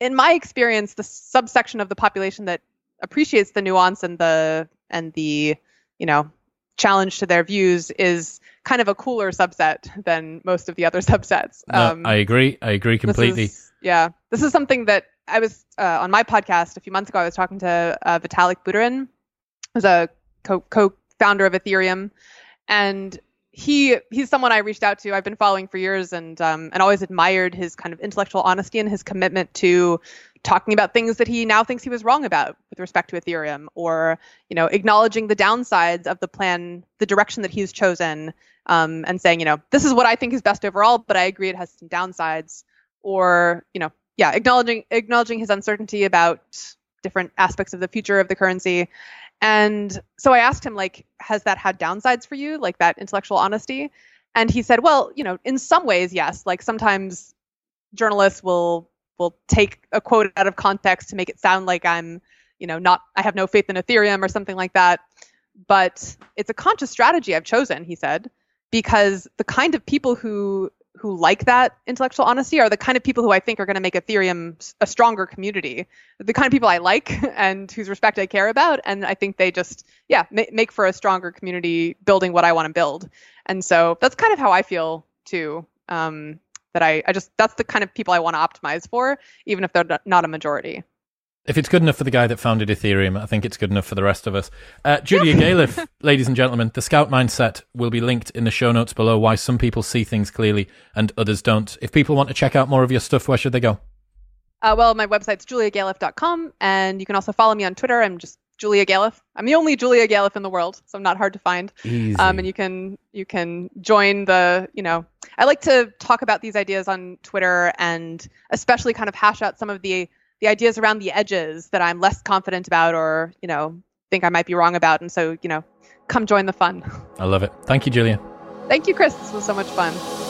in my experience the subsection of the population that appreciates the nuance and the and the you know challenge to their views is kind of a cooler subset than most of the other subsets. No, um, I agree. I agree completely. This is, yeah, this is something that I was uh, on my podcast a few months ago. I was talking to uh, Vitalik Buterin, who's a co co-founder of Ethereum, and he he's someone I reached out to. I've been following for years and um, and always admired his kind of intellectual honesty and his commitment to talking about things that he now thinks he was wrong about with respect to Ethereum, or you know acknowledging the downsides of the plan, the direction that he's chosen, um, and saying you know this is what I think is best overall, but I agree it has some downsides, or you know yeah acknowledging acknowledging his uncertainty about different aspects of the future of the currency and so I asked him, like, has that had downsides for you, like that intellectual honesty? And he said, well, you know, in some ways, yes. Like sometimes journalists will will take a quote out of context to make it sound like I'm, you know, not I have no faith in Ethereum or something like that. But it's a conscious strategy I've chosen, he said, because the kind of people who who like that intellectual honesty are the kind of people who I think are going to make Ethereum a stronger community. The kind of people I like and whose respect I care about, and I think they just yeah ma- make for a stronger community building what I want to build. And so that's kind of how I feel too. Um, that I, I just that's the kind of people I want to optimize for, even if they're not a majority. If it's good enough for the guy that founded Ethereum, I think it's good enough for the rest of us. Uh, Julia Galef, ladies and gentlemen, the Scout Mindset will be linked in the show notes below why some people see things clearly and others don't. If people want to check out more of your stuff, where should they go? Uh, well, my website's juliagalef.com, and you can also follow me on Twitter. I'm just Julia Galef. I'm the only Julia Galef in the world, so I'm not hard to find. Easy. Um, and you can you can join the you know I like to talk about these ideas on Twitter and especially kind of hash out some of the the ideas around the edges that I'm less confident about or, you know, think I might be wrong about. And so, you know, come join the fun. I love it. Thank you, Julia. Thank you, Chris. This was so much fun.